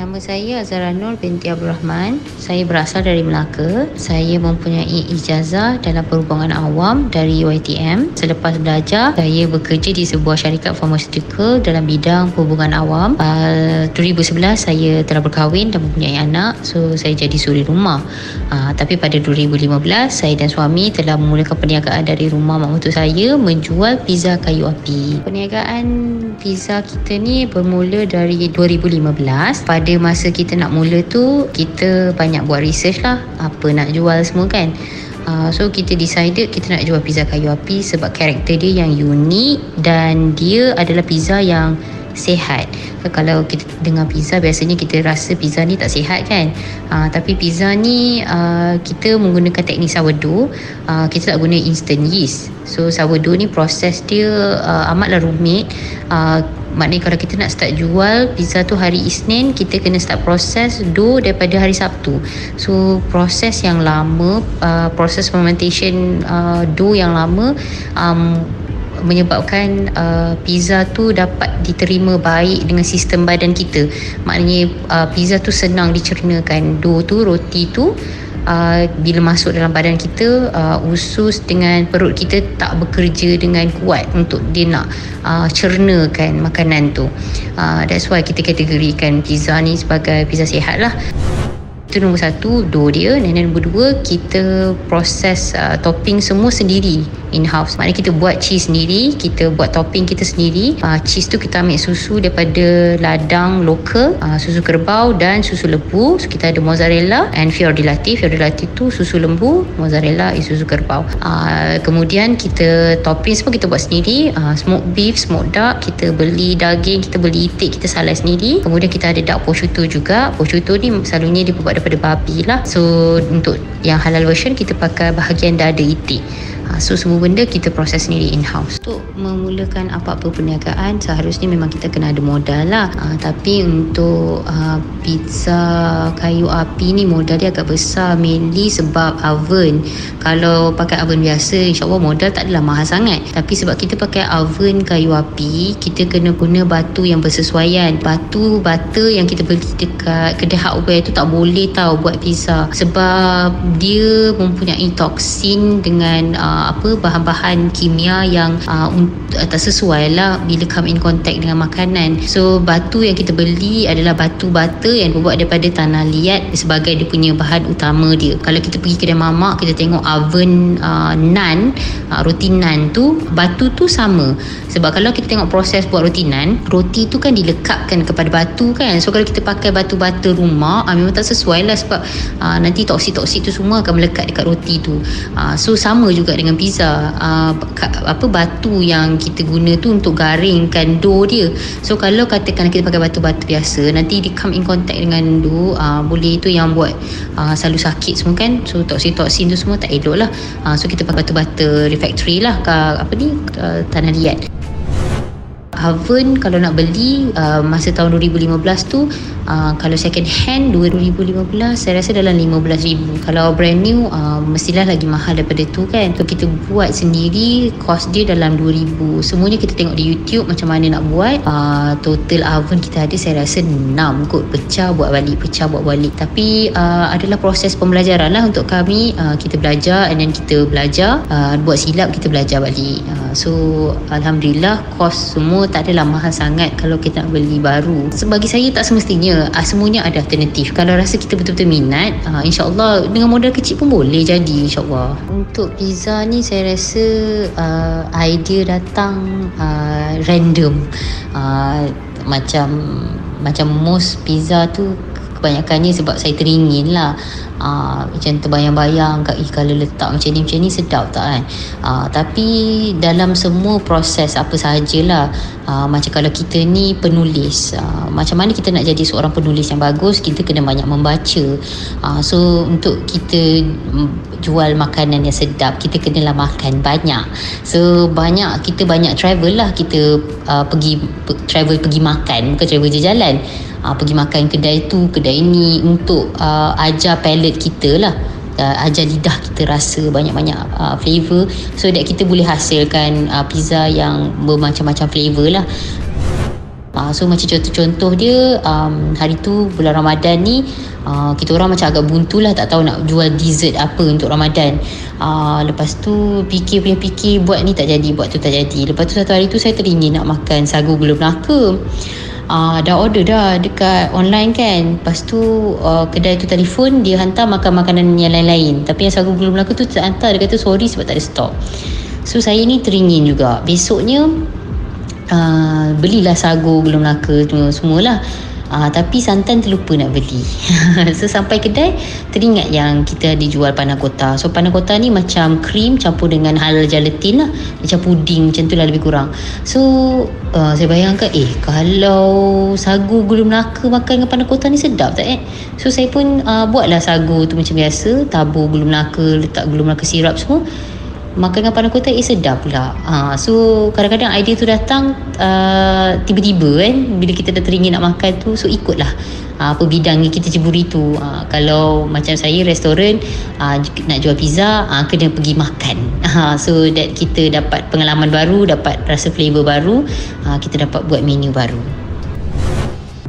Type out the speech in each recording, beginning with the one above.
Nama saya Azara Nur binti Abdul Rahman. Saya berasal dari Melaka. Saya mempunyai ijazah dalam perhubungan awam dari UiTM. Selepas belajar, saya bekerja di sebuah syarikat farmaceutical dalam bidang perhubungan awam. Uh, 2011 saya telah berkahwin dan mempunyai anak. So saya jadi suri rumah. Uh, tapi pada 2015 saya dan suami telah memulakan perniagaan dari rumah mak mentua saya menjual pizza kayu api. Perniagaan pizza kita ni bermula dari 2015 pada pada masa kita nak mula tu kita banyak buat research lah apa nak jual semua kan Uh, so kita decided kita nak jual pizza kayu api sebab karakter dia yang unik dan dia adalah pizza yang sehat. Kalau kita dengar pizza biasanya kita rasa pizza ni tak sihat kan. Uh, tapi pizza ni uh, kita menggunakan teknik sourdough. Uh, kita tak guna instant yeast. So sourdough ni proses dia uh, amatlah rumit. Uh, maknanya kalau kita nak start jual pizza tu hari Isnin kita kena start proses dough daripada hari Sabtu. So proses yang lama uh, proses fermentation uh, dough yang lama um, menyebabkan uh, pizza tu dapat diterima baik dengan sistem badan kita. Maknanya uh, pizza tu senang dicernakan. Dough tu roti tu uh, bila masuk dalam badan kita uh, usus dengan perut kita tak bekerja dengan kuat untuk dia nak uh, cernakan makanan tu. Uh, that's why kita kategorikan pizza ni sebagai pizza sihat lah. Itu nombor satu dough dia. Dan nombor dua kita proses uh, topping semua sendiri in house. Maknanya kita buat cheese sendiri kita buat topping kita sendiri. Uh, cheese tu kita ambil susu daripada ladang lokal uh, susu kerbau dan susu lembu. So, kita ada mozzarella and fiordilati fiordilati tu susu lembu mozzarella is susu kerbau. Uh, kemudian kita topping semua kita buat sendiri. Uh, smoked beef smoked duck kita beli daging kita beli itik kita salai sendiri. Kemudian kita ada duck prosciutto juga. Prosciutto ni selalunya dia buat daripada babi lah. So untuk yang halal version kita pakai bahagian dada itik so semua benda kita proses sendiri in house. Untuk memulakan apa-apa perniagaan seharusnya memang kita kena ada modal lah. Ha, tapi untuk uh, pizza kayu api ni modal dia agak besar mainly sebab oven. Kalau pakai oven biasa insyaAllah modal tak adalah mahal sangat. Tapi sebab kita pakai oven kayu api kita kena guna batu yang bersesuaian. Batu butter yang kita beli dekat kedai hardware tu tak boleh tahu buat pizza sebab dia mempunyai toksin dengan uh, apa bahan-bahan kimia yang uh, tak sesuai lah bila come in contact dengan makanan. So batu yang kita beli adalah batu bata yang dibuat daripada tanah liat sebagai dia punya bahan utama dia. Kalau kita pergi kedai mamak kita tengok oven uh, nan uh, roti nan tu batu tu sama. Sebab kalau kita tengok proses buat roti nan roti tu kan dilekatkan kepada batu kan. So kalau kita pakai batu bata rumah uh, memang tak sesuai lah sebab uh, nanti toksik-toksik tu semua akan melekat dekat roti tu. Uh, so sama juga dengan pizza. Uh, apa batu yang kita guna tu untuk garingkan dough dia. So kalau katakan kita pakai batu-batu biasa nanti dia come in contact dengan dough. Uh, boleh tu yang buat uh, selalu sakit semua kan? So toksin-toksin tu semua tak elok lah. Uh, so kita pakai batu-batu refractory lah ke apa ni uh, tanah liat. Oven kalau nak beli uh, masa tahun 2015 tu uh, kalau second hand 2015 saya rasa dalam 15,000 kalau brand new uh, mestilah lagi mahal daripada tu kan? So kita buat sendiri cost dia dalam 2,000 semuanya kita tengok di YouTube macam mana nak buat. Uh, total oven kita ada saya rasa 6 kot. Pecah buat balik pecah buat balik. Tapi uh, adalah proses pembelajaran lah untuk kami. Uh, kita belajar and then kita belajar. Uh, buat silap kita belajar balik. Uh, so Alhamdulillah cost semua tak adalah mahal sangat kalau kita nak beli baru. Sebagi saya tak semestinya uh, semuanya ada alternatif. Kalau rasa kita betul-betul minat, uh, insya-Allah dengan modal kecil pun boleh jadi insya-Allah. Untuk pizza ni saya rasa uh, idea datang uh, random. Uh, macam macam most pizza tu kebanyakannya sebab saya teringin lah. Uh, macam terbayang-bayang kat kalau letak macam ni macam ni sedap tak kan? Uh, tapi dalam semua proses apa sahajalah uh, macam kalau kita ni penulis uh, macam mana kita nak jadi seorang penulis yang bagus kita kena banyak membaca. Uh, so untuk kita jual makanan yang sedap kita kenalah makan banyak. So banyak kita banyak travel lah kita uh, pergi travel pergi makan bukan travel je jalan uh, pergi makan kedai tu kedai ini untuk uh, ajar palate kita lah. Uh, ajar lidah kita rasa banyak-banyak uh, flavor. So that kita boleh hasilkan uh, pizza yang bermacam-macam flavor lah. Uh, so macam contoh-contoh dia um, hari tu bulan Ramadan ni uh, kita orang macam agak buntu lah tak tahu nak jual dessert apa untuk Ramadan. Uh, lepas tu fikir punya fikir buat ni tak jadi buat tu tak jadi. Lepas tu satu hari tu saya teringin nak makan sagu gula melaka Uh, dah order dah dekat online kan. Lepas tu uh, kedai tu telefon Dia hantar makan makanan yang lain-lain. Tapi yang sagu gula melaka tu tak hantar. Dia kata sorry sebab tak ada stok. So saya ni teringin juga. Besoknya uh, Belilah sagu gula melaka semua lah Uh, tapi santan terlupa nak beli. So sampai kedai Teringat yang kita dijual panah kota. So panah kota ni macam krim Campur dengan halal gelatin lah. Macam puding macam tu lah lebih kurang. So uh, saya bayangkan Eh kalau sagu gula melaka Makan dengan panah kota ni sedap tak eh? So saya pun uh, buatlah sagu tu macam biasa. Tabur gula melaka Letak gula melaka sirap semua makan dengan pandan kota eh sedap pula. Ha, so kadang-kadang idea tu datang uh, tiba-tiba kan? Bila kita dah teringin nak makan tu so ikutlah. Uh, apa bidang yang kita ceburi tu. Uh, kalau macam saya restoran uh, nak jual pizza uh, kena pergi makan. Uh, so that kita dapat pengalaman baru dapat rasa flavor baru uh, kita dapat buat menu baru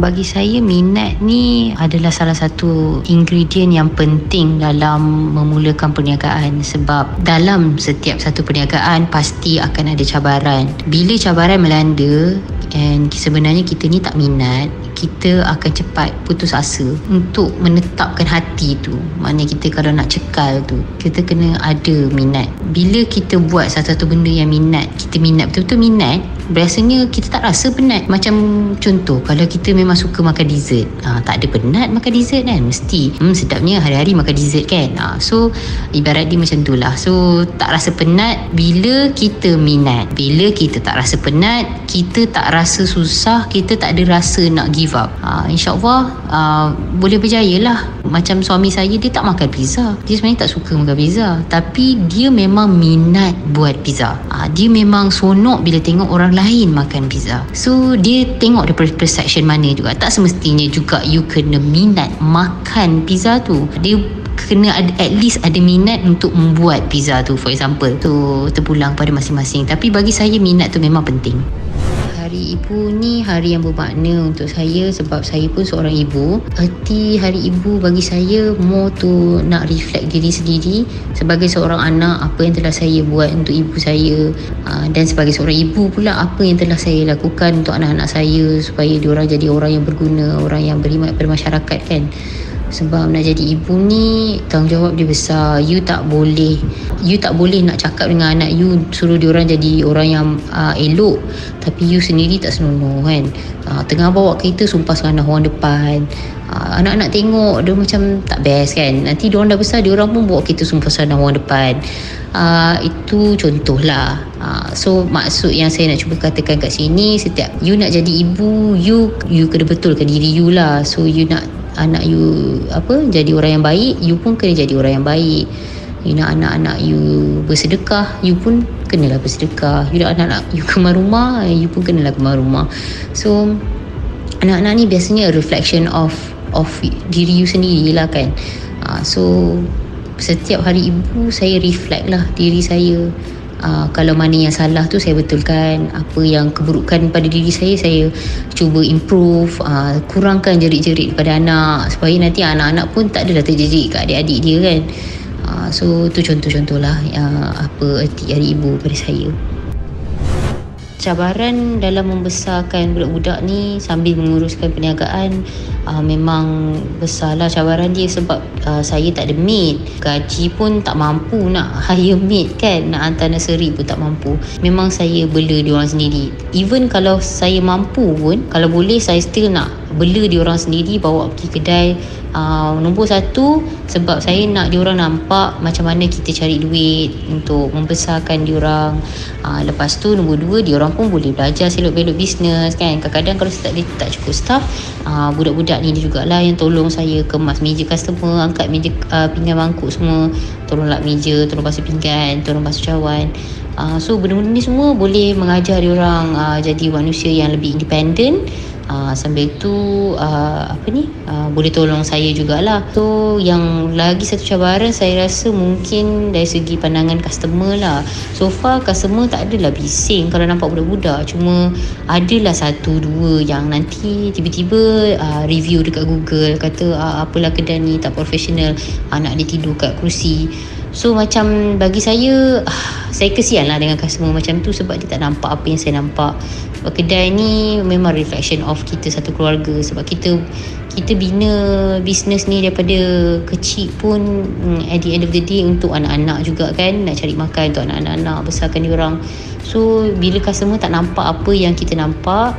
bagi saya minat ni adalah salah satu ingredient yang penting dalam memulakan perniagaan sebab dalam setiap satu perniagaan pasti akan ada cabaran. Bila cabaran melanda and sebenarnya kita ni tak minat, kita akan cepat putus asa untuk menetapkan hati tu. Maknanya kita kalau nak cekal tu kita kena ada minat. Bila kita buat satu-satu benda yang minat kita minat betul-betul minat biasanya kita tak rasa penat. Macam contoh kalau kita memang suka makan dessert ha, tak ada penat makan dessert kan? Mesti hmm, sedapnya hari-hari makan dessert kan? Ha, so ibarat dia macam tu lah. So tak rasa penat bila kita minat. Bila kita tak rasa penat kita tak rasa susah kita tak ada rasa nak give give up. Uh, InsyaAllah uh, Boleh berjaya lah Macam suami saya Dia tak makan pizza. Dia sebenarnya tak suka makan pizza. Tapi dia memang minat Buat pizza. Uh, Dia memang sonok Bila tengok orang lain Makan pizza. So dia tengok Daripada perception mana juga. Tak semestinya juga You kena minat Makan pizza tu. Dia kena ada, at least ada minat untuk membuat pizza tu for example. Tu terpulang pada masing-masing. Tapi bagi saya minat tu memang penting hari ibu ni hari yang bermakna untuk saya sebab saya pun seorang ibu. Erti hari ibu bagi saya more tu nak reflect diri sendiri sebagai seorang anak apa yang telah saya buat untuk ibu saya ah, dan sebagai seorang ibu pula apa yang telah saya lakukan untuk anak-anak saya supaya diorang jadi orang yang berguna, orang yang berkhidmat pada masyarakat kan sebab nak jadi ibu ni tanggungjawab dia besar. You tak boleh you tak boleh nak cakap dengan anak you suruh dia orang jadi orang yang uh, elok. Tapi you sendiri tak senonoh kan? Uh, tengah bawa kereta sumpah seranah orang depan. Uh, anak-anak tengok dia macam tak best kan? Nanti dia orang dah besar dia orang pun bawa kereta sumpah seranah orang depan. Uh, itu contohlah uh, so maksud yang saya nak cuba katakan kat sini setiap you nak jadi ibu you you kena betulkan diri you lah. So you nak anak you apa jadi orang yang baik you pun kena jadi orang yang baik. You nak anak-anak you bersedekah you pun kenalah bersedekah. You nak anak-anak you kemar rumah you pun kenalah kemar rumah. So anak-anak ni biasanya a reflection of of diri you sendiri lah kan. Uh, so setiap hari ibu saya reflect lah diri saya uh, kalau mana yang salah tu saya betulkan apa yang keburukan pada diri saya saya cuba improve uh, kurangkan jerit-jerit pada anak supaya nanti anak-anak pun tak adalah terjerit ke adik-adik dia kan. Uh, so tu contoh-contoh lah uh, apa erti hari ibu pada saya cabaran dalam membesarkan budak-budak ni sambil menguruskan perniagaan uh, memang besarlah cabaran dia sebab uh, saya tak ada maid. Gaji pun tak mampu nak hire maid kan nak hantar nursery pun tak mampu. Memang saya bela dia orang sendiri. Even kalau saya mampu pun kalau boleh saya still nak bela dia orang sendiri bawa pergi kedai uh, nombor satu sebab saya nak diorang nampak macam mana kita cari duit untuk membesarkan diorang uh, lepas tu nombor dua diorang pun boleh belajar selok-belok bisnes kan? Kadang-kadang kalau tak, tak cukup staff uh, budak-budak ni jugalah yang tolong saya kemas meja customer angkat meja uh, pinggan mangkuk semua. Tolong lap meja tolong basuh pinggan tolong basuh cawan. Uh, so benda-benda ni semua boleh mengajar diorang uh, jadi manusia yang lebih independen uh, sambil tu uh, apa ni? Uh, boleh tolong saya jugalah. So yang lagi satu cabaran saya rasa mungkin dari segi pandangan customer lah. So far customer tak adalah bising kalau nampak budak-budak. Cuma adalah satu dua yang nanti tiba-tiba uh, review dekat Google kata uh, apalah kedai ni tak profesional. Anak dia tidur kat kerusi So macam bagi saya uh, Saya kesian lah dengan customer macam tu Sebab dia tak nampak apa yang saya nampak. Sebab kedai ni memang reflection of kita satu keluarga. Sebab kita kita bina bisnes ni daripada kecil pun mm, At the end of the day untuk anak-anak juga kan. Nak cari makan untuk anak-anak besarkan dia orang. So bila customer tak nampak apa yang kita nampak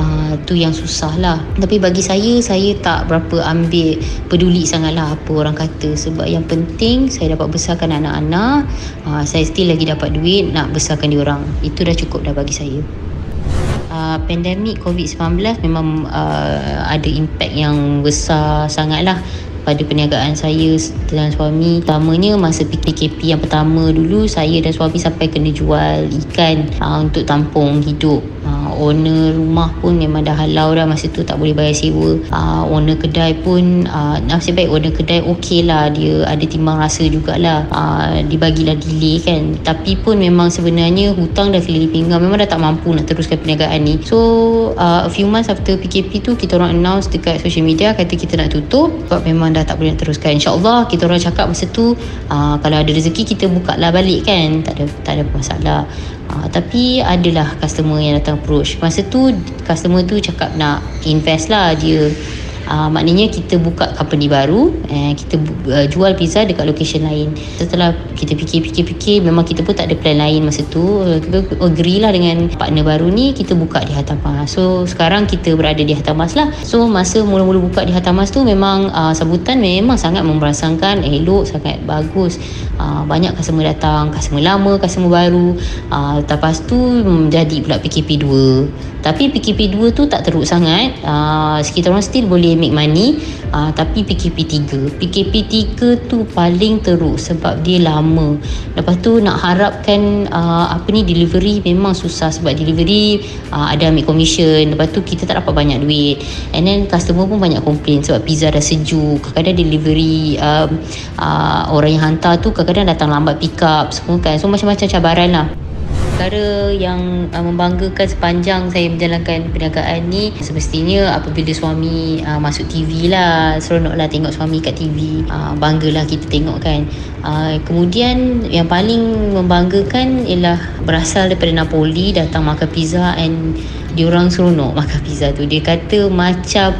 uh, tu yang susah lah. Tapi bagi saya saya tak berapa ambil peduli sangat lah apa orang kata. Sebab yang penting saya dapat besarkan anak-anak uh, saya still lagi dapat duit nak besarkan diorang itu dah cukup dah bagi saya. Uh, pandemik COVID-19 memang uh, ada impact yang besar sangat lah pada perniagaan saya dan suami. Pertamanya masa PKP yang pertama dulu Saya dan suami sampai kena jual ikan uh, untuk tampung hidup. Uh, owner rumah pun memang dah halau dah masa tu tak boleh bayar sewa. Uh, owner kedai pun uh, nasib baik owner kedai okey lah dia ada timbang rasa jugalah. Uh, dibagilah delay kan. Tapi pun memang sebenarnya hutang dah keliling pinggang memang dah tak mampu nak teruskan perniagaan ni. So uh, a few months after PKP tu kita orang announce dekat social media kata kita nak tutup. Sebab memang dah tak boleh nak teruskan. insyaAllah kita orang cakap masa tu uh, kalau ada rezeki kita buka lah balik kan. Tak ada tak ada masalah. Uh, tapi adalah customer yang datang approach. Masa tu customer tu cakap nak invest lah. Dia uh, maknanya kita buka company baru uh, kita uh, jual pizza dekat location lain. Setelah kita fikir-fikir-fikir memang kita pun tak ada plan lain masa tu. Kita agree lah dengan partner baru ni kita buka di Hatamas so sekarang kita berada di Hatamas lah. So masa mula-mula buka di Hatamas tu memang uh, sambutan memang sangat memerangsangkan elok sangat bagus. Uh, banyak customer datang customer lama customer baru. Uh, lepas tu jadi pula PKP 2 tapi PKP 2 tu tak teruk sangat. Uh, sekitar orang still boleh make money uh, tapi PKP 3 PKP 3 tu paling teruk sebab dia lama. Lepas tu nak harapkan uh, apa ni delivery memang susah sebab delivery uh, ada ambil commission. Lepas tu kita tak dapat banyak duit. And then customer pun banyak complain sebab pizza dah sejuk. Kadang-kadang delivery uh, uh, orang yang hantar tu kadang-kadang datang lambat pick up semua kan. So macam-macam cabaran lah perkara yang uh, membanggakan sepanjang saya menjalankan perniagaan ni semestinya apabila suami uh, masuk TV lah seronok lah tengok suami kat TV uh, banggalah kita tengok kan. Uh, kemudian yang paling membanggakan ialah berasal daripada Napoli datang makan pizza and dia orang seronok makan pizza tu. Dia kata macam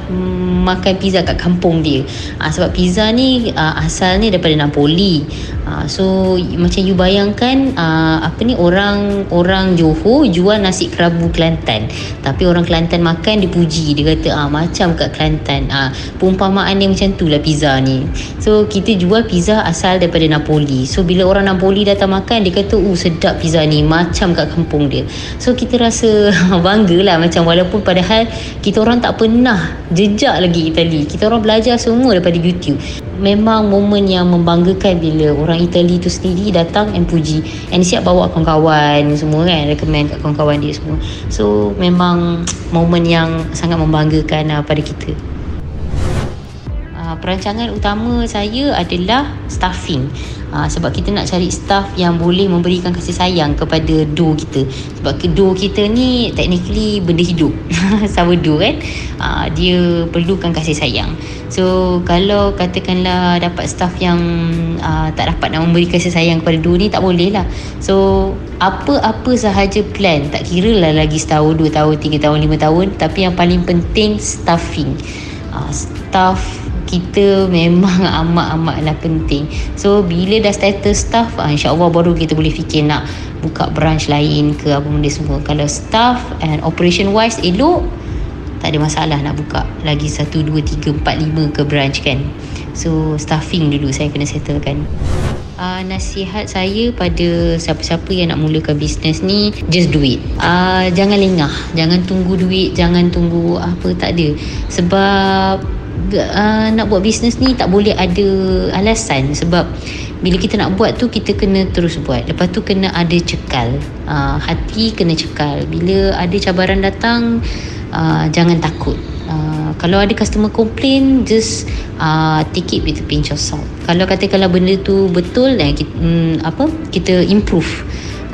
makan pizza kat kampung dia. Uh, sebab pizza ni uh, asalnya daripada Napoli uh, so macam you bayangkan uh, apa ni orang orang Johor jual nasi kerabu Kelantan. Tapi orang Kelantan makan dipuji dia kata ah macam kat Kelantan ah perumpamaan dia macam tu lah pizza ni. So kita jual pizza asal daripada Napoli. So bila orang Napoli datang makan dia kata uh sedap pizza ni macam kat kampung dia. So kita rasa bangga lah macam walaupun padahal kita orang tak pernah jejak lagi Itali. Kita orang belajar semua daripada YouTube. Memang momen yang membanggakan bila orang Itali tu sendiri datang and puji. And siap bawa kawan-kawan semua kan recommend kat kawan-kawan dia semua. So memang momen yang sangat membanggakan uh, pada kita uh, perancangan utama saya adalah staffing Ha, sebab kita nak cari staff yang boleh memberikan kasih sayang kepada do kita. Sebab do kita ni technically benda hidup. Sama do kan. Ha, dia perlukan kasih sayang. So kalau katakanlah dapat staff yang uh, tak dapat nak memberi kasih sayang kepada do ni tak boleh lah. So apa-apa sahaja plan tak kira lah lagi setahun, dua tahun, tiga tahun, lima tahun. Tapi yang paling penting staffing. Uh, staff kita memang amat-amatlah penting. So bila dah status staff, uh, insya-Allah baru kita boleh fikir nak buka branch lain ke apa benda semua. Kalau staff and operation wise elok, tak ada masalah nak buka lagi 1 2 3 4 5 ke branch kan. So staffing dulu saya kena settlekan. Uh, nasihat saya pada siapa-siapa yang nak mulakan bisnes ni just do it uh, jangan lengah jangan tunggu duit jangan tunggu apa tak ada sebab uh, nak buat bisnes ni tak boleh ada alasan sebab bila kita nak buat tu kita kena terus buat. Lepas tu kena ada cekal. Uh, hati kena cekal. Bila ada cabaran datang uh, jangan takut. Uh, kalau ada customer complain just uh, take it with a pinch of salt. Kalau kata kalau benda tu betul dan kita, um, apa kita improve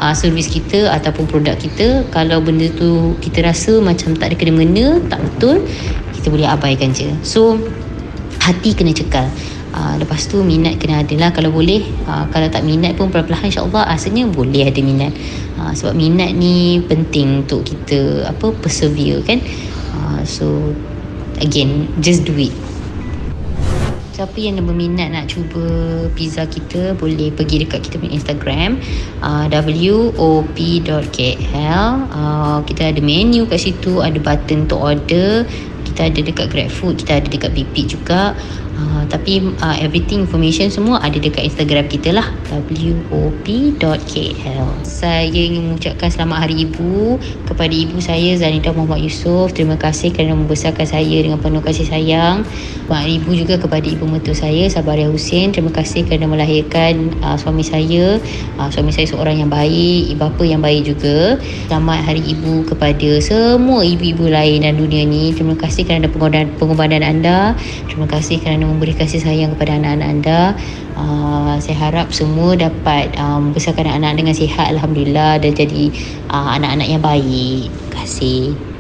uh, servis kita ataupun produk kita. Kalau benda tu kita rasa macam tak ada kena-mengena tak betul kita boleh abaikan je. So hati kena cekal. Uh, lepas tu minat kena ada lah kalau boleh. Uh, kalau tak minat pun perlahan-lahan insyaAllah asalnya boleh ada minat. Uh, sebab minat ni penting untuk kita apa persevere kan? Uh, so again just do it. Siapa yang berminat nak cuba pizza kita boleh pergi dekat kita punya Instagram uh, wop.kl uh, kita ada menu kat situ ada button untuk order kita ada dekat GrabFood kita ada dekat BP juga Uh, tapi uh, everything information semua ada dekat Instagram kita lah. Wop.kl Saya ingin mengucapkan selamat hari ibu kepada ibu saya Zanita Muhammad Yusof. Terima kasih kerana membesarkan saya dengan penuh kasih sayang. Selamat ibu juga kepada ibu mertua saya Sabaria Hussein. Terima kasih kerana melahirkan uh, suami saya. Uh, Suami saya seorang yang baik Ibu bapa yang baik juga. Selamat hari ibu kepada semua ibu-ibu lain dalam dunia ni. Terima kasih kerana pengorbanan anda. Terima kasih kerana memberi kasih sayang kepada anak-anak anda. Uh, saya harap semua dapat um, membesarkan anak-anak dengan sihat Alhamdulillah dan jadi uh, anak-anak yang baik. Terima kasih.